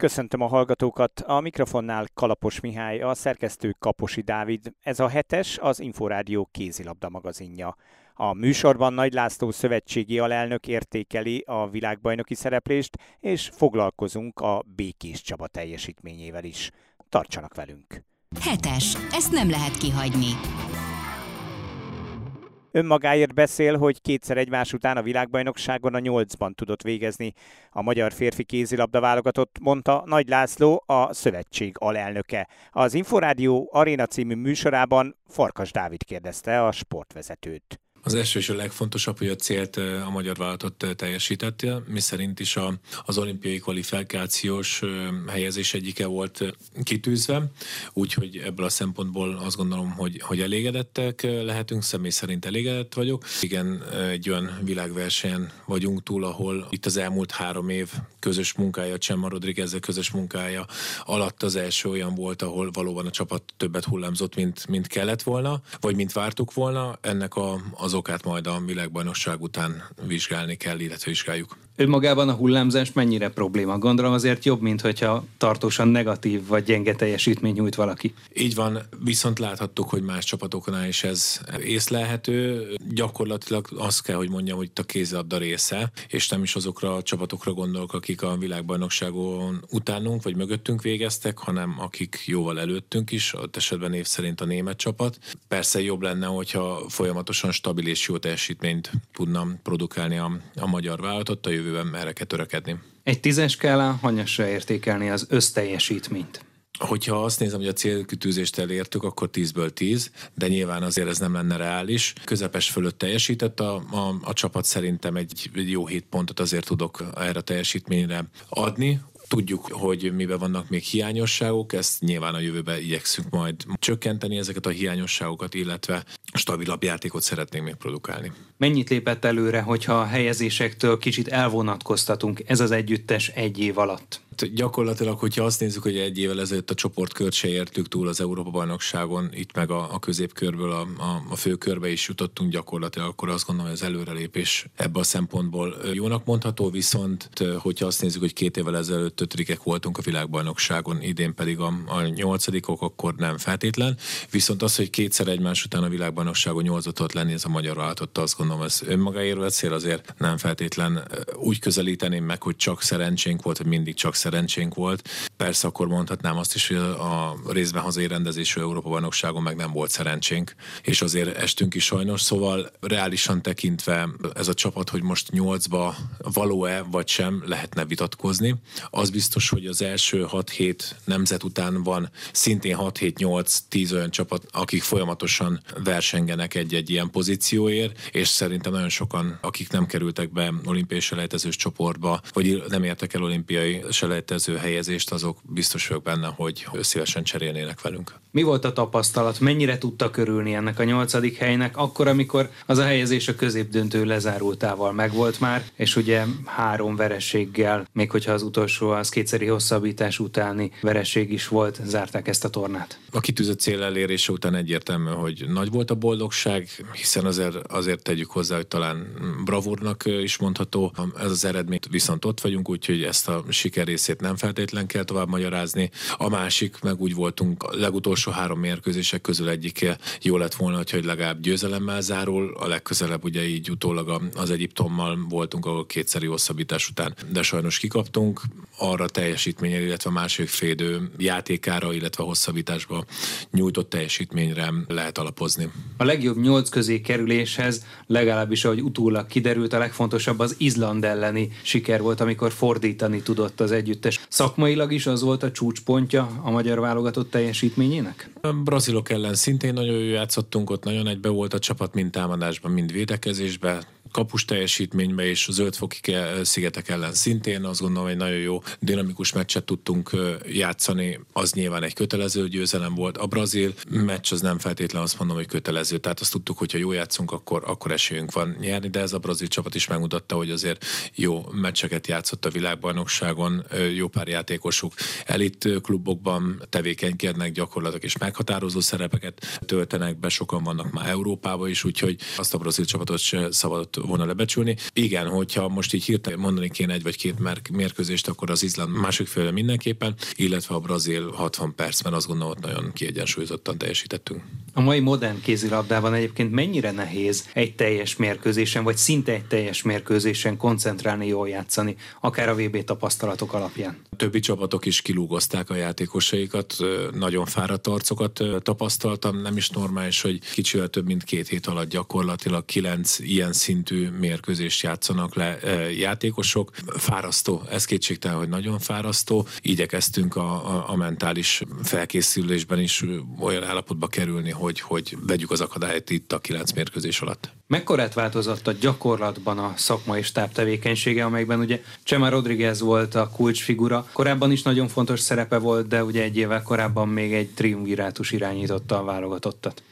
Köszöntöm a hallgatókat, a mikrofonnál Kalapos Mihály, a szerkesztő Kaposi Dávid. Ez a hetes, az Inforádió kézilabda magazinja. A műsorban Nagy László szövetségi alelnök értékeli a világbajnoki szereplést, és foglalkozunk a Békés Csaba teljesítményével is. Tartsanak velünk! Hetes, ezt nem lehet kihagyni. Önmagáért beszél, hogy kétszer egymás után a világbajnokságon a nyolcban tudott végezni. A magyar férfi kézilabda válogatott, mondta Nagy László, a szövetség alelnöke. Az Inforádió Aréna című műsorában Farkas Dávid kérdezte a sportvezetőt. Az első és a legfontosabb, hogy a célt a magyar vállalatot teljesítette, mi szerint is a, az olimpiai kvalifikációs helyezés egyike volt kitűzve, úgyhogy ebből a szempontból azt gondolom, hogy, hogy elégedettek lehetünk, személy szerint elégedett vagyok. Igen, egy olyan világversenyen vagyunk túl, ahol itt az elmúlt három év közös munkája, Csemma Rodriguez közös munkája alatt az első olyan volt, ahol valóban a csapat többet hullámzott, mint, mint kellett volna, vagy mint vártuk volna. Ennek a, az okát majd a világbajnokság után vizsgálni kell, illetve vizsgáljuk. Önmagában a hullámzás mennyire probléma? Gondolom azért jobb, mint hogyha tartósan negatív vagy gyenge teljesítmény nyújt valaki. Így van, viszont láthattuk, hogy más csapatoknál is ez észlelhető. Gyakorlatilag azt kell, hogy mondjam, hogy a kézilabda része, és nem is azokra a csapatokra gondolok, akik a világbajnokságon utánunk vagy mögöttünk végeztek, hanem akik jóval előttünk is, ott esetben év szerint a német csapat. Persze jobb lenne, hogyha folyamatosan stabil és jó teljesítményt tudnam produkálni a, a magyar vállalatot a jövő jövőben erre kell törekedni. Egy tízes skálán hanyasra értékelni az összteljesítményt? Hogyha azt nézem, hogy a célkütőzést elértük, akkor 10-ből 10, de nyilván azért ez nem lenne reális. Közepes fölött teljesített a, a, a csapat szerintem egy, egy jó hét pontot azért tudok erre a teljesítményre adni. Tudjuk, hogy miben vannak még hiányosságok, ezt nyilván a jövőben igyekszünk majd csökkenteni ezeket a hiányosságokat, illetve stabilabb játékot szeretnénk még produkálni. Mennyit lépett előre, hogyha a helyezésektől kicsit elvonatkoztatunk ez az együttes egy év alatt? gyakorlatilag, hogyha azt nézzük, hogy egy évvel ezelőtt a csoportkört se értük túl az Európa-bajnokságon, itt meg a, a középkörből a, a, a főkörbe is jutottunk gyakorlatilag, akkor azt gondolom, hogy az előrelépés ebből a szempontból jónak mondható, viszont hogyha azt nézzük, hogy két évvel ezelőtt ötödikek voltunk a világbajnokságon, idén pedig a, a nyolcadikok, akkor nem feltétlen. Viszont az, hogy kétszer egymás után a világbajnokságon nyolcatot lenni, ez a magyar váltott, azt gondolom, ez önmagáért cél, azért nem feltétlen úgy közelíteném meg, hogy csak szerencsénk volt, hogy mindig csak szerencsénk volt. Persze akkor mondhatnám azt is, hogy a részben hazai rendezésű Európa-bajnokságon meg nem volt szerencsénk, és azért estünk is sajnos, szóval reálisan tekintve ez a csapat, hogy most nyolcba való-e vagy sem, lehetne vitatkozni. Az biztos, hogy az első 6-7 nemzet után van szintén 6-7-8-10 olyan csapat, akik folyamatosan versengenek egy-egy ilyen pozícióért, és szerintem nagyon sokan, akik nem kerültek be olimpiai selejtezős csoportba, vagy nem értek el olimpiai selejtező helyezést, azok biztos vagyok benne, hogy szívesen cserélnének velünk. Mi volt a tapasztalat? Mennyire tudta körülni ennek a nyolcadik helynek, akkor, amikor az a helyezés a középdöntő lezárultával megvolt már, és ugye három vereséggel, még hogyha az utolsó az kétszeri hosszabbítás utáni vereség is volt, zárták ezt a tornát. A kitűzött cél elérése után egyértelmű, hogy nagy volt a boldogság, hiszen azért, azért tegyük hozzá, hogy talán bravúrnak is mondható ez az eredmény, viszont ott vagyunk, úgyhogy ezt a siker részét nem feltétlen kell tovább magyarázni. A másik, meg úgy voltunk a legutolsó három mérkőzések közül egyik jó lett volna, hogy legalább győzelemmel zárul. A legközelebb ugye így utólag az Egyiptommal voltunk, ahol kétszeri hosszabbítás után, de sajnos kikaptunk. Arra teljesítményre, illetve a második félidő játékára, illetve a hosszabbításba nyújtott teljesítményre lehet alapozni. A legjobb nyolc közé kerüléshez, legalábbis ahogy utólag kiderült, a legfontosabb az Izland elleni siker volt, amikor fordítani tudott az együtt együttes. Szakmailag is az volt a csúcspontja a magyar válogatott teljesítményének? A brazilok ellen szintén nagyon jó játszottunk, ott nagyon egybe volt a csapat, mind támadásban, mind védekezésben kapus teljesítménybe és a zöldfoki szigetek ellen szintén. Azt gondolom, hogy nagyon jó dinamikus meccset tudtunk játszani, az nyilván egy kötelező győzelem volt. A brazil meccs az nem feltétlenül azt mondom, hogy kötelező, tehát azt tudtuk, hogy ha jó játszunk, akkor, akkor esélyünk van nyerni, de ez a brazil csapat is megmutatta, hogy azért jó meccseket játszott a világbajnokságon, jó pár játékosuk elit klubokban tevékenykednek gyakorlatok és meghatározó szerepeket töltenek be, sokan vannak már Európában is, úgyhogy azt a brazil csapatot se szabadott volna lebecsülni. Igen, hogyha most így hirtelen mondani kéne egy vagy két mérkőzést, akkor az Izland másik féle mindenképpen, illetve a Brazil 60 percben azt gondolom, hogy nagyon kiegyensúlyozottan teljesítettünk. A mai modern kézilabdában egyébként mennyire nehéz egy teljes mérkőzésen, vagy szinte egy teljes mérkőzésen koncentrálni, jól játszani, akár a VB tapasztalatok alapján? A többi csapatok is kilúgozták a játékosaikat, nagyon fáradt arcokat tapasztaltam, nem is normális, hogy kicsivel több mint két hét alatt gyakorlatilag kilenc ilyen szintű mérkőzést játszanak le játékosok. Fárasztó, ez kétségtelen, hogy nagyon fárasztó. Igyekeztünk a, a, a mentális felkészülésben is olyan állapotba kerülni, hogy, hogy vegyük az akadályt itt a kilenc mérkőzés alatt. Mekkorát változott a gyakorlatban a szakmai stáb tevékenysége, amelyben ugye Csema Rodriguez volt a kulcsfigura. Korábban is nagyon fontos szerepe volt, de ugye egy évvel korábban még egy triumvirátus irányította a válogatottat.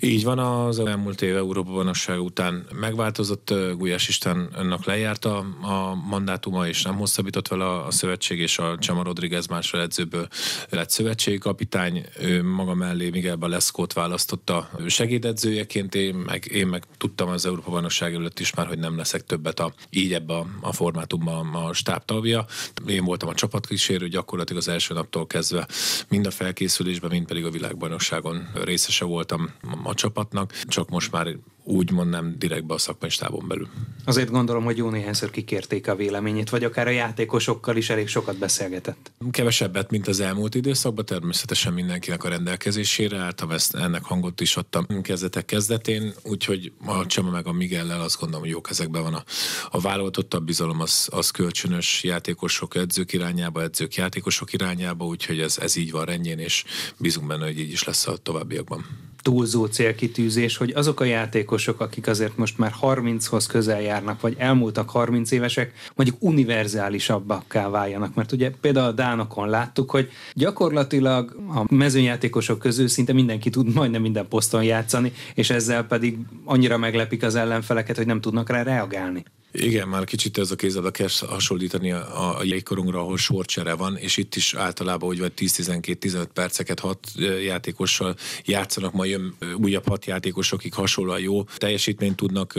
Így van, az elmúlt év Európa bajnokság után megváltozott, Gulyás Istennek lejárt a, a mandátuma, és nem hosszabbított vele a, a szövetség, és a Csama Rodriguez másfél edzőből lett szövetségi kapitány. Ő maga mellé Miguel Baleszkót választotta segédedzőjeként, én meg, én meg tudtam az Európa bajnokság előtt is már, hogy nem leszek többet a, így ebbe a, a formátumban a stábtagja. Én voltam a csapatkísérő gyakorlatilag az első naptól kezdve, mind a felkészülésben, mind pedig a világbajnokságon részese voltam a csapatnak, csak most már úgymond nem direktbe a szakmai stábon belül. Azért gondolom, hogy jó néhányszor kikérték a véleményét, vagy akár a játékosokkal is elég sokat beszélgetett. Kevesebbet, mint az elmúlt időszakban, természetesen mindenkinek a rendelkezésére ezt ennek hangot is adtam kezdetek kezdetén, úgyhogy a Csama meg a Miguellel azt gondolom, hogy jó kezekben van a, a válogatottabb bizalom, az, az kölcsönös játékosok edzők irányába, edzők játékosok irányába, úgyhogy ez, ez így van rendjén, és bízunk benne, hogy így is lesz a továbbiakban túlzó célkitűzés, hogy azok a játékosok, akik azért most már 30-hoz közel járnak, vagy elmúltak 30 évesek, mondjuk univerzálisabbakká váljanak. Mert ugye például a Dánokon láttuk, hogy gyakorlatilag a mezőnyjátékosok közül szinte mindenki tud majdnem minden poszton játszani, és ezzel pedig annyira meglepik az ellenfeleket, hogy nem tudnak rá reagálni. Igen, már kicsit ez a kézzel kell hasonlítani a, a jégkorunkra, ahol sorcsere van, és itt is általában, hogy vagy 10-12-15 perceket hat játékossal játszanak, majd jön újabb hat játékos, akik hasonlóan jó teljesítményt tudnak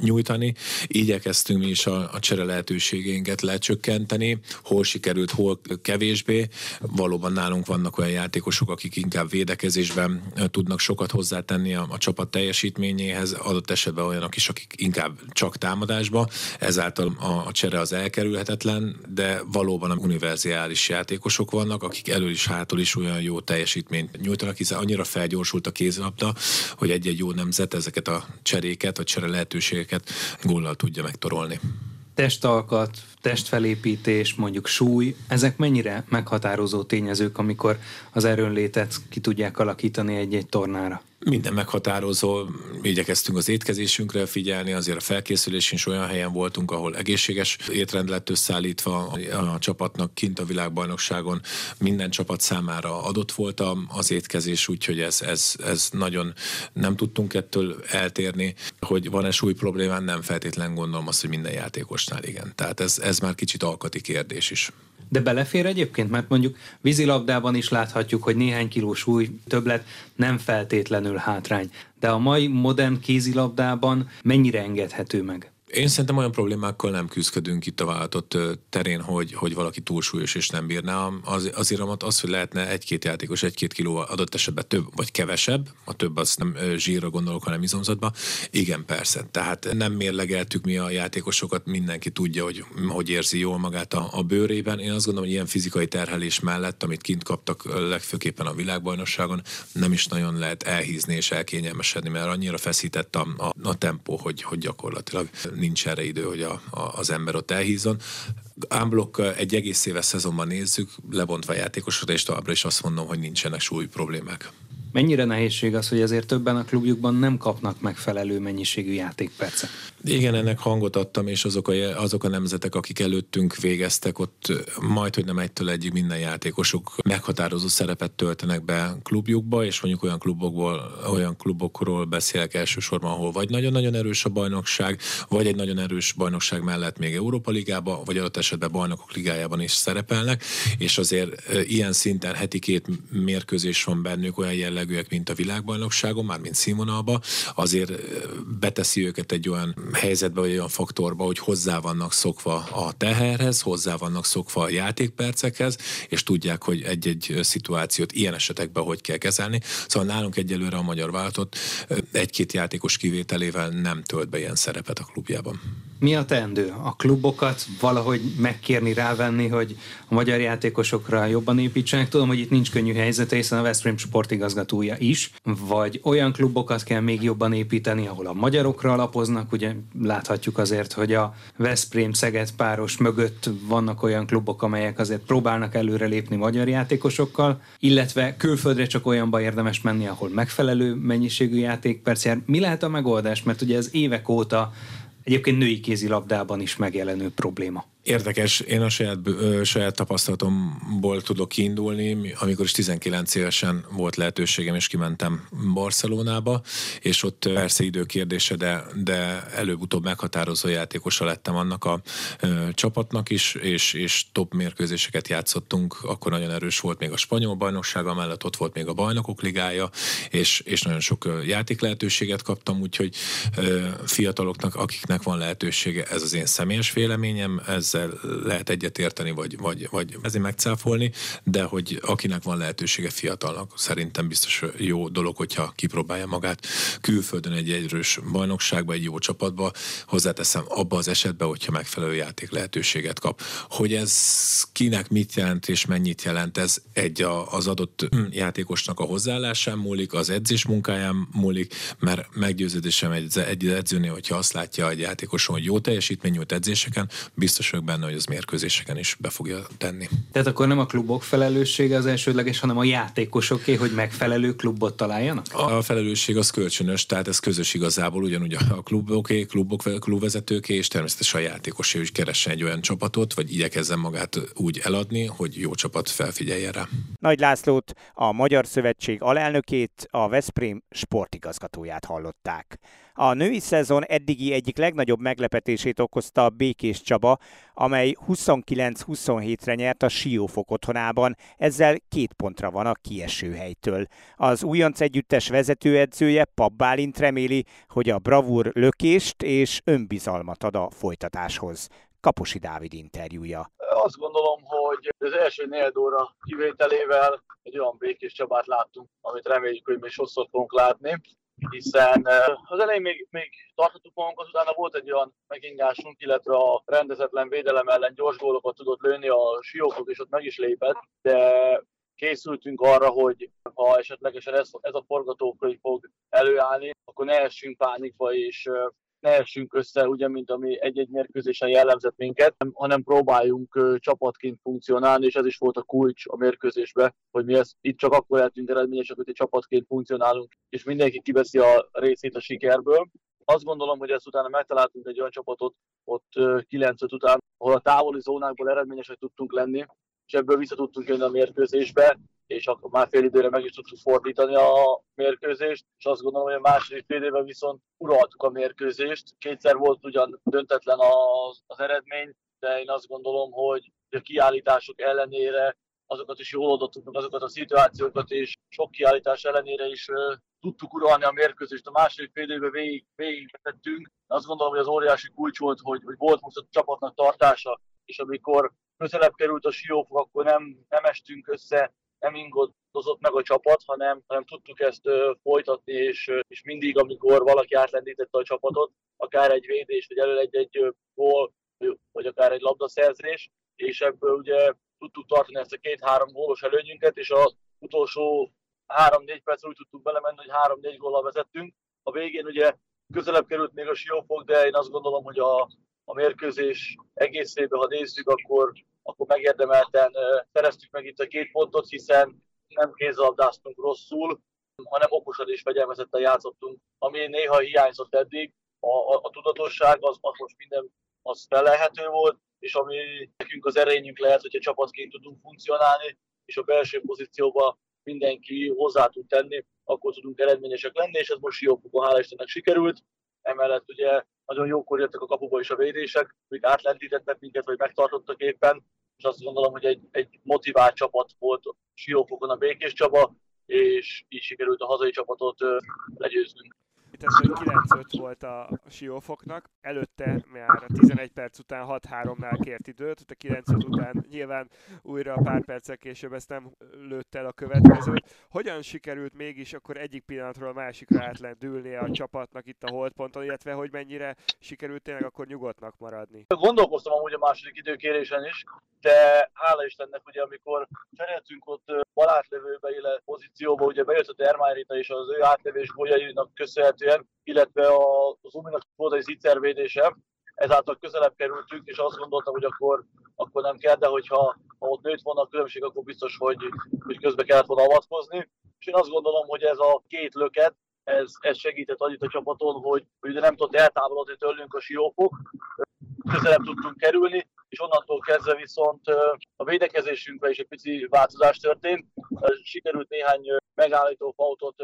nyújtani. Igyekeztünk mi is a, a csere lehetőségénket lecsökkenteni, hol sikerült, hol kevésbé. Valóban nálunk vannak olyan játékosok, akik inkább védekezésben tudnak sokat hozzátenni a, a csapat teljesítményéhez, adott esetben olyanok is, akik inkább csak támadásba ezáltal a, a csere az elkerülhetetlen, de valóban a univerzális játékosok vannak, akik elől is hátul is olyan jó teljesítményt nyújtanak, hiszen annyira felgyorsult a kézlabda, hogy egy-egy jó nemzet ezeket a cseréket, a csere lehetőségeket góllal tudja megtorolni testalkat, testfelépítés, mondjuk súly, ezek mennyire meghatározó tényezők, amikor az erőnlétet ki tudják alakítani egy-egy tornára? Minden meghatározó, igyekeztünk az étkezésünkre figyelni, azért a felkészülés is olyan helyen voltunk, ahol egészséges étrend lett összeállítva a csapatnak kint a világbajnokságon. Minden csapat számára adott volt az étkezés, úgyhogy ez, ez, ez nagyon nem tudtunk ettől eltérni. Hogy van-e súly problémán, nem feltétlen gondolom azt, hogy minden játékosnál igen. Tehát ez, ez már kicsit alkati kérdés is. De belefér egyébként, mert mondjuk vízilabdában is láthatjuk, hogy néhány kiló súly többlet nem feltétlenül hátrány. De a mai modern kézilabdában mennyire engedhető meg? Én szerintem olyan problémákkal nem küzdködünk itt a vállalatot terén, hogy, hogy valaki túlsúlyos és nem bírná az, iramat. Az, hogy lehetne egy-két játékos egy-két kiló adott esetben több vagy kevesebb, a több az nem zsírra gondolok, hanem izomzatba. Igen, persze. Tehát nem mérlegeltük mi a játékosokat, mindenki tudja, hogy hogy érzi jól magát a, a bőrében. Én azt gondolom, hogy ilyen fizikai terhelés mellett, amit kint kaptak legfőképpen a világbajnokságon, nem is nagyon lehet elhízni és elkényelmesedni, mert annyira feszített a, a, a tempó, hogy, hogy gyakorlatilag nincs erre idő, hogy a, a, az ember ott elhízon. Ámblok egy egész éves szezonban nézzük, lebontva játékosot, és továbbra is azt mondom, hogy nincsenek súly problémák. Mennyire nehézség az, hogy azért többen a klubjukban nem kapnak megfelelő mennyiségű játékpercet? Igen, ennek hangot adtam, és azok a, azok a nemzetek, akik előttünk végeztek, ott majd, hogy nem egytől egyig minden játékosok meghatározó szerepet töltenek be klubjukba, és mondjuk olyan klubokból, olyan klubokról beszélek elsősorban, ahol vagy nagyon-nagyon erős a bajnokság, vagy egy nagyon erős bajnokság mellett még Európa Ligába, vagy adott esetben bajnokok ligájában is szerepelnek, és azért ilyen szinten heti két mérkőzés van bennük olyan jelleg jellegűek, mint a világbajnokságon, már mint színvonalba, azért beteszi őket egy olyan helyzetbe, vagy olyan faktorba, hogy hozzá vannak szokva a teherhez, hozzá vannak szokva a játékpercekhez, és tudják, hogy egy-egy szituációt ilyen esetekben hogy kell kezelni. Szóval nálunk egyelőre a magyar váltott egy-két játékos kivételével nem tölt be ilyen szerepet a klubjában. Mi a teendő? A klubokat valahogy megkérni, rávenni, hogy a magyar játékosokra jobban építsenek? Tudom, hogy itt nincs könnyű helyzet, hiszen a West Ham sportigazgatója is. Vagy olyan klubokat kell még jobban építeni, ahol a magyarokra alapoznak. Ugye láthatjuk azért, hogy a Veszprém Szeged páros mögött vannak olyan klubok, amelyek azért próbálnak előrelépni magyar játékosokkal, illetve külföldre csak olyanba érdemes menni, ahol megfelelő mennyiségű játékperc jár. Mi lehet a megoldás? Mert ugye ez évek óta egyébként női kézilabdában is megjelenő probléma. Érdekes, én a saját, ö, saját tapasztalatomból tudok kiindulni, amikor is 19 évesen volt lehetőségem, és kimentem Barcelonába, és ott persze időkérdése, de, de előbb-utóbb meghatározó játékosa lettem annak a ö, csapatnak is, és, és top mérkőzéseket játszottunk, akkor nagyon erős volt még a spanyol bajnoksága mellett, ott volt még a bajnokok ligája, és, és nagyon sok játék lehetőséget kaptam, úgyhogy ö, fiataloknak, akiknek van lehetősége, ez az én személyes véleményem, ez ezzel lehet egyetérteni, vagy, vagy, vagy ezért megcáfolni, de hogy akinek van lehetősége fiatalnak, szerintem biztos jó dolog, hogyha kipróbálja magát külföldön egy egyrős bajnokságba, egy jó csapatba, hozzáteszem abba az esetben, hogyha megfelelő játék lehetőséget kap. Hogy ez kinek mit jelent és mennyit jelent, ez egy a, az adott játékosnak a hozzáállásán múlik, az edzés munkáján múlik, mert meggyőződésem egy, egy edzőnél, hogyha azt látja egy játékoson, hogy jó teljesítmény nyújt edzéseken, biztos vagyok benne, hogy az mérkőzéseken is be fogja tenni. Tehát akkor nem a klubok felelőssége az elsődleges, hanem a játékosoké, hogy megfelelő klubot találjanak? A felelősség az kölcsönös, tehát ez közös igazából, ugyanúgy a kluboké, klubok, klubvezetőké, és természetesen a játékosé, hogy keressen egy olyan csapatot, vagy igyekezzen magát úgy eladni, hogy jó csapat felfigyeljen rá. Nagy Lászlót, a Magyar Szövetség alelnökét, a Veszprém sportigazgatóját hallották. A női szezon eddigi egyik legnagyobb meglepetését okozta a Békés Csaba, amely 29-27-re nyert a Siófok otthonában, ezzel két pontra van a kieső helytől. Az újonc együttes vezetőedzője Pap Bálint reméli, hogy a bravúr lökést és önbizalmat ad a folytatáshoz. Kaposi Dávid interjúja. Azt gondolom, hogy az első négy óra kivételével egy olyan békés Csabát láttunk, amit reméljük, hogy még sokszor fogunk látni hiszen az elején még, még tartottuk magunkat, utána volt egy olyan megingásunk, illetve a rendezetlen védelem ellen gyors gólokat tudott lőni a siókok, és ott meg is lépett, de készültünk arra, hogy ha esetlegesen ez, ez a forgatókönyv fog előállni, akkor ne essünk pánikba, és ne essünk össze, ugye, mint ami egy-egy mérkőzésen jellemzett minket, hanem próbáljunk csapatként funkcionálni, és ez is volt a kulcs a mérkőzésbe, hogy mi ezt itt csak akkor lehetünk eredményesek, hogy egy csapatként funkcionálunk, és mindenki kiveszi a részét a sikerből. Azt gondolom, hogy ezt utána megtaláltunk egy olyan csapatot ott 9 után, ahol a távoli zónákból eredményesek tudtunk lenni, és ebből vissza tudtunk jönni a mérkőzésbe, és akkor már fél időre meg is tudtuk fordítani a mérkőzést, és azt gondolom, hogy a második fél évben viszont uraltuk a mérkőzést. Kétszer volt ugyan döntetlen az, az eredmény, de én azt gondolom, hogy a kiállítások ellenére azokat is jól oldottuk azokat a szituációkat, és sok kiállítás ellenére is uh, tudtuk uralni a mérkőzést. A második fél évben végig, végigvetettünk. Azt gondolom, hogy az óriási kulcs volt, hogy, hogy volt most a csapatnak tartása, és amikor közelebb került a siófok, akkor nem, nem estünk össze, nem ingadozott meg a csapat, hanem, hanem tudtuk ezt uh, folytatni, és, uh, és mindig, amikor valaki átlendítette a csapatot, akár egy védés, vagy elő egy-egy gól, vagy akár egy labdaszerzés, és ebből ugye tudtuk tartani ezt a két-három gólos előnyünket, és az utolsó három-négy perc úgy tudtuk belemenni, hogy három-négy góllal vezettünk. A végén ugye közelebb került még a siófok, de én azt gondolom, hogy a, a mérkőzés egészében, ha nézzük, akkor akkor megérdemelten szereztük meg itt a két pontot, hiszen nem kézzelabdáztunk rosszul, hanem okosan és fegyelmezetten játszottunk, ami néha hiányzott eddig. A, a, a tudatosság az, az most minden az felelhető volt, és ami nekünk az erényünk lehet, hogyha csapatként tudunk funkcionálni, és a belső pozícióba mindenki hozzá tud tenni, akkor tudunk eredményesek lenni, és ez most Siófokon hála Istennek sikerült. Emellett ugye nagyon jókor jöttek a kapuba is a védések, amik átlendítettek minket, vagy megtartottak éppen, és azt gondolom, hogy egy, egy motivált csapat volt Siófokon a Békés Csaba, és így sikerült a hazai csapatot legyőznünk említett, hogy 9-5 volt a siófoknak, előtte már a 11 perc után 6-3-nál kért időt, a 9 után nyilván újra pár perccel később ezt nem lőtt el a következőt. Hogyan sikerült mégis akkor egyik pillanatról másikra átlendülnie a csapatnak itt a holdponton, illetve hogy mennyire sikerült tényleg akkor nyugodtnak maradni? Gondolkoztam amúgy a második időkérésen is, de hála Istennek, ugye amikor cseréltünk ott balátlevőbe, illetve pozícióba, ugye bejött a Dermárita és az ő átlevés golyainak köszönhetően, illetve az Uminak volt egy zicservédése, ezáltal közelebb kerültünk, és azt gondoltam, hogy akkor, akkor nem kell, de hogyha ha ott nőtt volna a különbség, akkor biztos, hogy, hogy közbe kellett volna avatkozni. És én azt gondolom, hogy ez a két löket, ez, ez segített annyit a csapaton, hogy, hogy nem tudott eltávolodni tőlünk a siófok, közelebb tudtunk kerülni, és onnantól kezdve viszont a védekezésünkben is egy pici változás történt. Sikerült néhány megállító autót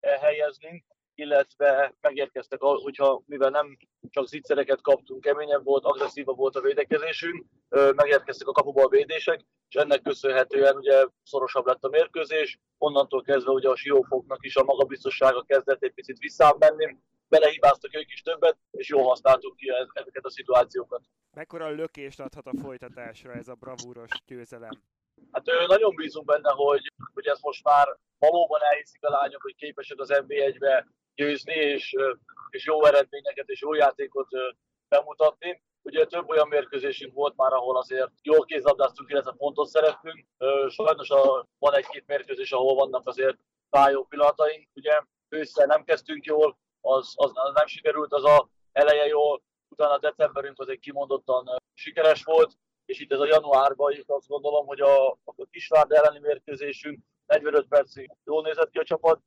elhelyezni, illetve megérkeztek, hogyha mivel nem csak zicsereket kaptunk, keményebb volt, agresszívabb volt a védekezésünk, megérkeztek a kapuba a védések, és ennek köszönhetően ugye szorosabb lett a mérkőzés, onnantól kezdve ugye a siófoknak is a magabiztossága kezdett egy picit menni, belehibáztak ők is többet, és jól használtuk ki ezeket a szituációkat. Mekkora lökést adhat a folytatásra ez a bravúros győzelem? Hát nagyon bízunk benne, hogy, hogy ez most már valóban elhiszik a lányok, hogy képesek az NB1-be győzni, és, és jó eredményeket és jó játékot bemutatni. Ugye több olyan mérkőzésünk volt már, ahol azért jól kézlabdáztunk, illetve pontot szerettünk. Sajnos a, van egy-két mérkőzés, ahol vannak azért fájó pillanataink. Ugye ősszel nem kezdtünk jól, az, az, nem sikerült, az a eleje jól, utána decemberünk az egy kimondottan sikeres volt, és itt ez a januárban is azt gondolom, hogy a, a Kisvárd elleni mérkőzésünk 45 percig jól nézett ki a csapat,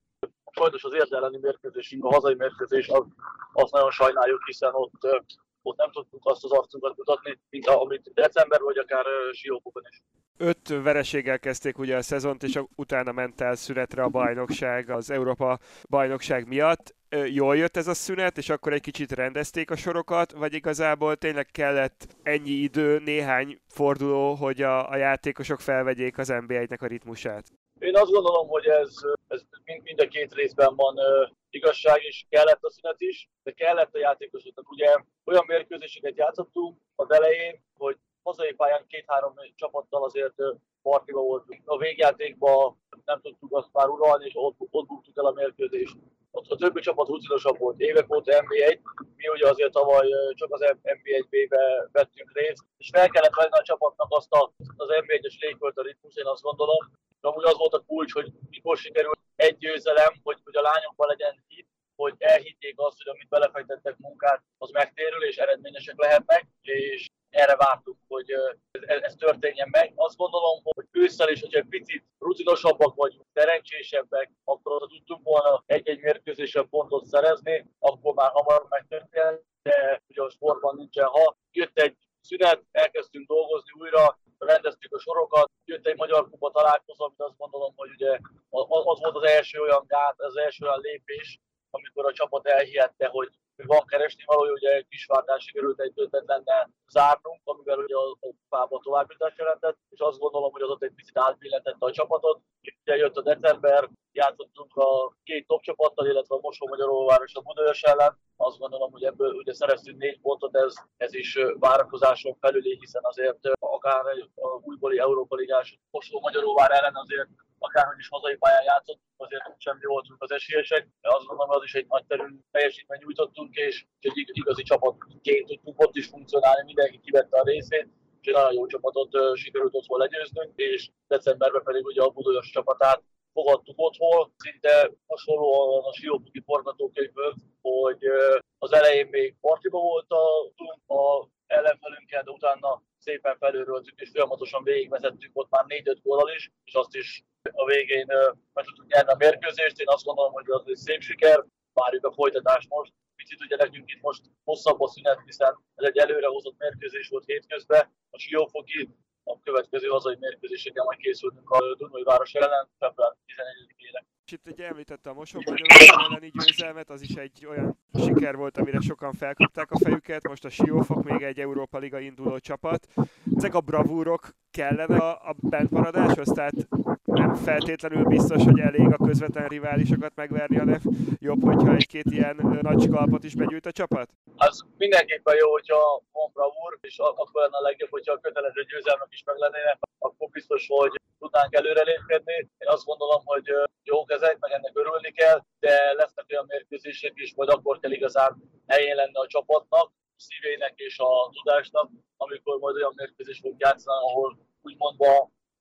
sajnos az érde elleni mérkőzésünk, a hazai mérkőzés, az, azt nagyon sajnáljuk, hiszen ott, ott nem tudtuk azt az arcunkat mutatni, mint amit december vagy akár Siófokon is. Öt vereséggel kezdték ugye a szezont, és utána ment el szünetre a bajnokság az Európa bajnokság miatt. Jól jött ez a szünet, és akkor egy kicsit rendezték a sorokat, vagy igazából tényleg kellett ennyi idő, néhány forduló, hogy a, a játékosok felvegyék az NBA-nek a ritmusát? Én azt gondolom, hogy ez, ez mind, mind a két részben van uh, igazság, és kellett a szünet is, de kellett a játékosoknak. Ugye olyan mérkőzéseket játszottunk az elején, hogy hazai pályán két-három csapattal azért partiba voltunk. A végjátékban nem tudtuk azt már uralni, és ott, ott buktuk el a mérkőzést. Ott a többi csapat rutinosabb volt. Évek óta NBA1, mi ugye azért tavaly csak az NBA1B-be vettünk részt, és fel kellett venni a csapatnak azt a, az NBA1-es légkölt a ritmus, én azt gondolom. De amúgy az volt a kulcs, hogy mikor sikerült egy győzelem, hogy, hogy a lányokban legyen hit, hogy elhitték azt, hogy amit belefektettek munkát, az megtérül és eredményesek lehetnek, és erre vártunk, hogy ez, ez történjen meg. Azt gondolom, hogy ősszel is, hogyha picit rutinosabbak vagy szerencsésebbek, akkor tudtunk volna egy-egy mérkőzésen pontot szerezni, akkor már hamar megtörtént, de ugye a sportban nincsen ha. Jött egy szünet, elkezdtünk dolgozni újra, rendeztük a sorokat, jött egy magyar kupa találkozó, amit azt gondolom, hogy ugye az volt az első olyan gát, az első olyan lépés, amikor a csapat elhihette, hogy van keresni való, ugye Kisvárdán sikerült egy döntetlennel zárnunk, amivel ugye a kupába továbbjutást jelentett, és azt gondolom, hogy az ott egy picit átbillentette a csapatot. Ugye jött a december, játszottunk a két top csapattal, illetve a Mosó Magyaróvár és a Budaörs ellen. Azt gondolom, hogy ebből ugye szereztünk négy pontot, ez, ez is várakozáson felüli, hiszen azért akár a újbóli Európa Ligás Mosó Magyaróvár ellen azért akárhogy is hazai pályán játszott, azért sem mi voltunk az esélyesek, de azt gondolom, az is egy nagyterű teljesítmény nyújtottunk, és egy igazi csapatként tudtunk ott is funkcionálni, mindenki kivette a részét, és egy nagyon jó csapatot uh, sikerült otthon legyőznünk, és decemberben pedig ugye a Budaörs csapatát fogadtuk otthon, szinte hasonlóan a Siófoki forgatókönyvből, hogy uh, az elején még partiba voltunk a ellenfelünkkel, de utána szépen felőröltük, és folyamatosan végigvezettük ott már 4-5 góllal is, és azt is a végén meg tudtuk nyerni a mérkőzést. Én azt gondolom, hogy az egy szép siker, várjuk a folytatást most. Picit ugye nekünk itt most hosszabb a szünet, hiszen ez egy előrehozott mérkőzés volt hétközben. A Siófoki a következő hazai mérkőzéseken majd készültünk a Dunai város ellen, február 11-ére. És itt ugye említette a Mosokban elleni győzelmet, az is egy olyan siker volt, amire sokan felkapták a fejüket. Most a Siófok még egy Európa Liga induló csapat. Ezek a bravúrok kellene a, a bentmaradáshoz? Tehát nem feltétlenül biztos, hogy elég a közvetlen riválisokat megverni, hanem jobb, hogyha egy-két ilyen nagy skalpot is begyűjt a csapat? Az mindenképpen jó, hogyha van bravúr, és akkor lenne a legjobb, hogyha a kötelező győzelmek is meg lennének, akkor biztos, hogy tudnánk előrelépkedni. Én azt gondolom, hogy jók ezek, meg ennek örülni kell, de lesznek olyan mérkőzések is, majd akkor kell igazán helyén lenne a csapatnak, szívének és a tudásnak, amikor majd olyan mérkőzés fog játszani, ahol úgymond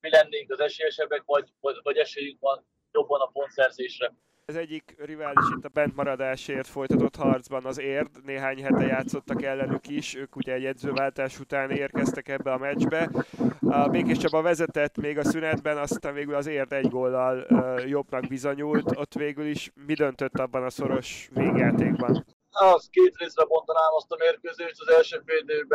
mi lennénk az esélyesebbek, vagy, vagy, vagy esélyünk van jobban a pontszerzésre. Az egyik rivális itt a bentmaradásért folytatott harcban az érd, néhány hete játszottak ellenük is, ők ugye egy edzőváltás után érkeztek ebbe a meccsbe. A Békés Csaba vezetett még a szünetben, aztán végül az érd egy góllal jobbnak bizonyult, ott végül is mi döntött abban a szoros végjátékban? Az két részre bontanám azt a mérkőzést. Az első fél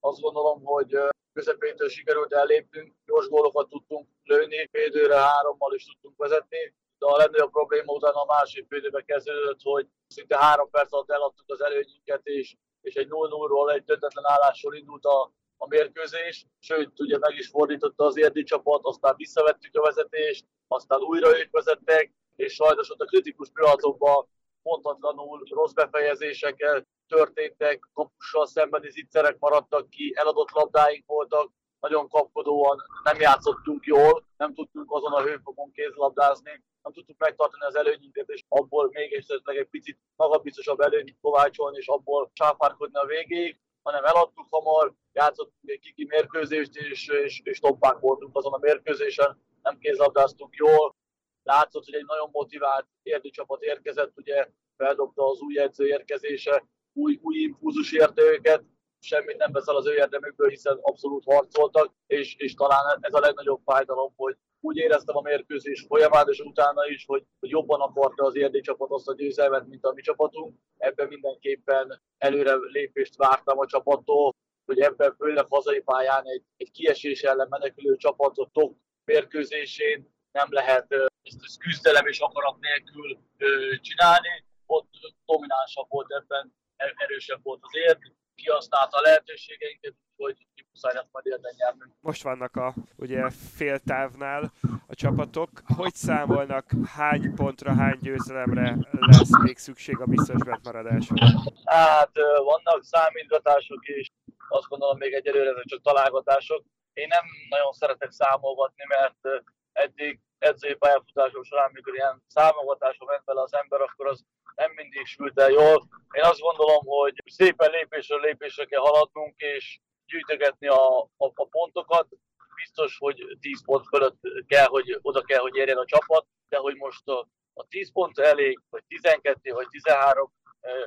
azt gondolom, hogy közepétől sikerült ellépnünk, gyors gólokat tudtunk lőni, védőre hárommal is tudtunk vezetni, de a legnagyobb probléma után a másik félidőbe kezdődött, hogy szinte három perc alatt eladtuk az előnyünket, és, és egy 0-0-ról egy döntetlen állásról indult a, a mérkőzés, sőt, ugye meg is fordította az érdi csapat, aztán visszavettük a vezetést, aztán újra ők vezettek, és sajnos ott a kritikus pillanatokban pontatlanul rossz befejezésekkel történtek, kapussal szembeni zicserek maradtak ki, eladott labdáink voltak, nagyon kapkodóan nem játszottunk jól, nem tudtunk azon a hőfokon kézlabdázni, nem tudtuk megtartani az előnyünket, és abból még esetleg egy picit magabiztosabb előnyt kovácsolni, és abból sáfárkodni a végéig, hanem eladtuk hamar, játszottunk egy kiki mérkőzést, és, és, és toppák voltunk azon a mérkőzésen, nem kézlabdáztunk jól. Látszott, hogy egy nagyon motivált érdi csapat érkezett, ugye feldobta az új edző érkezése, új, új impulzus érte őket, semmit nem veszel az ő érdemükből, hiszen abszolút harcoltak, és, és talán ez a legnagyobb fájdalom, hogy úgy éreztem a mérkőzés folyamán, és utána is, hogy, hogy jobban akarta az érdi csapat azt a győzelmet, mint a mi csapatunk. Ebben mindenképpen előre lépést vártam a csapattól, hogy ebben főleg hazai pályán egy, egy kiesés ellen menekülő csapatok mérkőzésén nem lehet ezt, ezt küzdelem és akarat nélkül csinálni. Ott dominánsabb volt ebben, erősebb volt az érd, kihasználta a lehetőségeinket, hogy muszáj lesz majd érden nyernünk. Most vannak a ugye féltávnál a csapatok. Hogy számolnak, hány pontra, hány győzelemre lesz még szükség a biztos maradásra? Hát vannak számítgatások is, azt gondolom még egyelőre ezek csak találgatások. Én nem nagyon szeretek számolgatni, mert eddig edzői pályafutásom során, amikor ilyen számogatásra ment bele az ember, akkor az nem mindig sült el jól. Én azt gondolom, hogy szépen lépésről lépésre kell haladnunk, és gyűjtögetni a, a, a pontokat. Biztos, hogy 10 pont fölött kell, hogy oda kell, hogy érjen a csapat, de hogy most a, a 10 pont elég, vagy 12, vagy 13,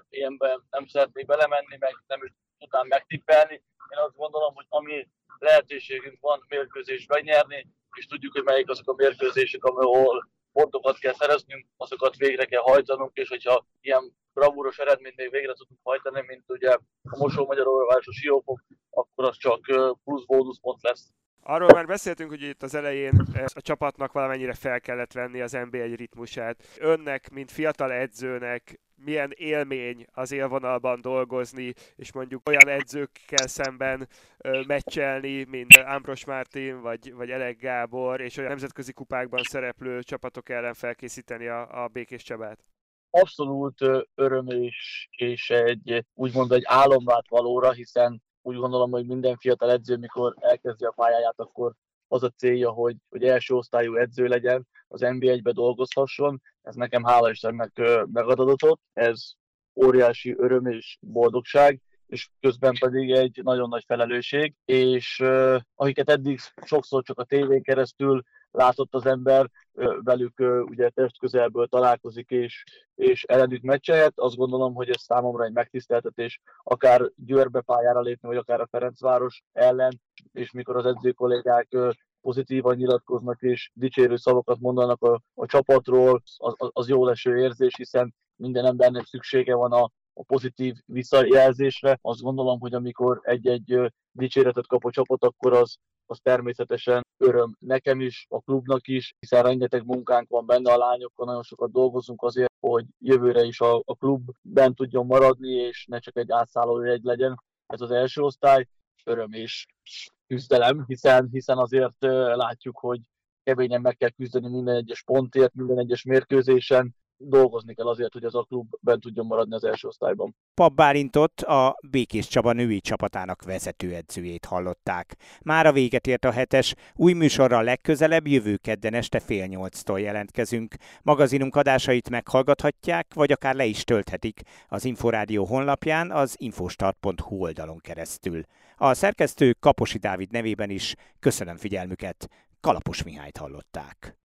ilyenben nem szeretnék belemenni, meg nem is tudnám megtippelni. Én azt gondolom, hogy ami lehetőségünk van mérkőzést megnyerni, és tudjuk, hogy melyik azok a mérkőzések, ahol pontokat kell szereznünk, azokat végre kell hajtanunk, és hogyha ilyen bravúros eredményt még végre tudunk hajtani, mint ugye a Mosó Magyarország a Siófok, akkor az csak plusz bónuszpont lesz. Arról már beszéltünk, hogy itt az elején a csapatnak valamennyire fel kellett venni az NB1 ritmusát. Önnek, mint fiatal edzőnek milyen élmény az élvonalban dolgozni, és mondjuk olyan edzőkkel szemben ö, meccselni, mint Ambros Martin, vagy, vagy Elek Gábor, és olyan nemzetközi kupákban szereplő csapatok ellen felkészíteni a, a Békés Csabát? Abszolút öröm és, és egy úgymond egy álomvát valóra, hiszen úgy gondolom, hogy minden fiatal edző, mikor elkezdi a pályáját, akkor az a célja, hogy, hogy első osztályú edző legyen, az NB1-be dolgozhasson. Ez nekem hála Istennek megadatott, ez óriási öröm és boldogság, és közben pedig egy nagyon nagy felelősség, és uh, akiket eddig sokszor csak a tévén keresztül látott az ember, uh, velük uh, ugye testközelből találkozik és, és ellenük meccselhet. Azt gondolom, hogy ez számomra egy megtiszteltetés, akár Győrbe pályára lépni, vagy akár a Ferencváros ellen, és mikor az edző kollégák pozitívan nyilatkoznak és dicsérő szavakat mondanak a, a csapatról, az, az jó leső érzés, hiszen minden embernek szüksége van a, a pozitív visszajelzésre. Azt gondolom, hogy amikor egy-egy dicséretet kap a csapat, akkor az, az természetesen öröm nekem is, a klubnak is, hiszen rengeteg munkánk van benne a lányokkal, nagyon sokat dolgozunk azért, hogy jövőre is a, a klub bent tudjon maradni, és ne csak egy átszálló egy legyen. Ez az első osztály, öröm és küzdelem, hiszen, hiszen azért látjuk, hogy keményen meg kell küzdeni minden egyes pontért, minden egyes mérkőzésen, dolgozni kell azért, hogy az a klub bent tudjon maradni az első osztályban. Pap Bálintot a Békés Csaba női csapatának vezetőedzőjét hallották. Már a véget ért a hetes, új műsorra legközelebb jövő kedden este fél nyolctól jelentkezünk. Magazinunk adásait meghallgathatják, vagy akár le is tölthetik az Inforádió honlapján az infostart.hu oldalon keresztül. A szerkesztő Kaposi Dávid nevében is köszönöm figyelmüket. Kalapos Mihályt hallották.